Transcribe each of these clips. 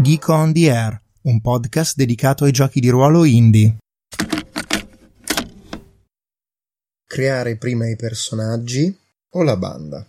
Nico on the Air, un podcast dedicato ai giochi di ruolo indie. Creare prima i personaggi o la banda?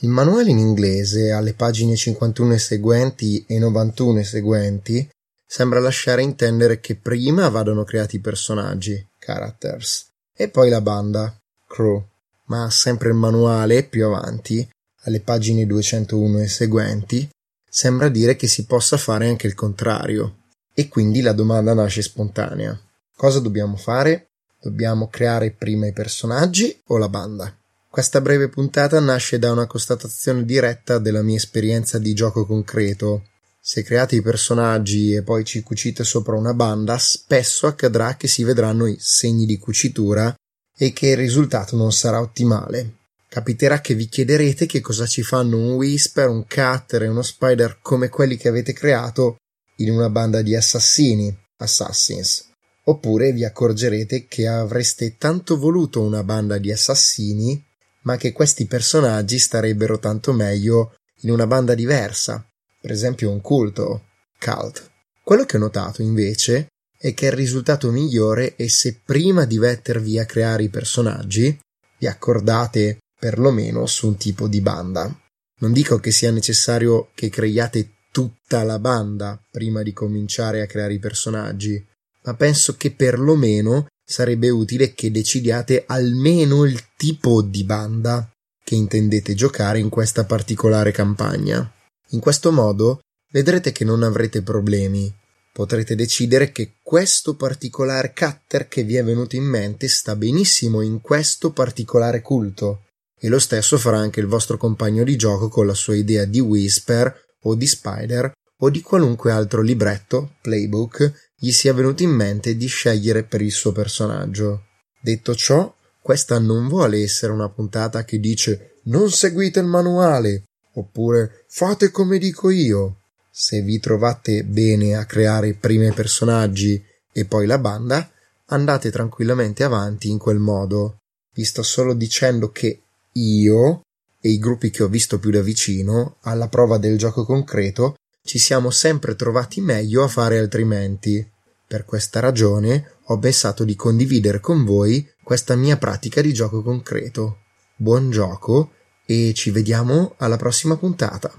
Il manuale in inglese, alle pagine 51 e seguenti e 91 e seguenti, sembra lasciare intendere che prima vadano creati i personaggi, characters, e poi la banda, crew ma sempre il manuale, più avanti, alle pagine 201 e seguenti, sembra dire che si possa fare anche il contrario. E quindi la domanda nasce spontanea. Cosa dobbiamo fare? Dobbiamo creare prima i personaggi o la banda? Questa breve puntata nasce da una constatazione diretta della mia esperienza di gioco concreto. Se create i personaggi e poi ci cucite sopra una banda, spesso accadrà che si vedranno i segni di cucitura e che il risultato non sarà ottimale. Capiterà che vi chiederete che cosa ci fanno un Whisper, un Cutter e uno Spider come quelli che avete creato in una banda di assassini, Assassins. Oppure vi accorgerete che avreste tanto voluto una banda di assassini, ma che questi personaggi starebbero tanto meglio in una banda diversa, per esempio un culto, cult. Quello che ho notato invece è che il risultato migliore è se prima di mettervi a creare i personaggi vi accordate perlomeno su un tipo di banda. Non dico che sia necessario che creiate tutta la banda prima di cominciare a creare i personaggi, ma penso che perlomeno sarebbe utile che decidiate almeno il tipo di banda che intendete giocare in questa particolare campagna. In questo modo vedrete che non avrete problemi potrete decidere che questo particolare cutter che vi è venuto in mente sta benissimo in questo particolare culto. E lo stesso farà anche il vostro compagno di gioco con la sua idea di Whisper o di Spider o di qualunque altro libretto, playbook, gli sia venuto in mente di scegliere per il suo personaggio. Detto ciò, questa non vuole essere una puntata che dice non seguite il manuale oppure fate come dico io se vi trovate bene a creare prima i personaggi e poi la banda, andate tranquillamente avanti in quel modo. Vi sto solo dicendo che io e i gruppi che ho visto più da vicino, alla prova del gioco concreto, ci siamo sempre trovati meglio a fare altrimenti. Per questa ragione ho pensato di condividere con voi questa mia pratica di gioco concreto. Buon gioco e ci vediamo alla prossima puntata.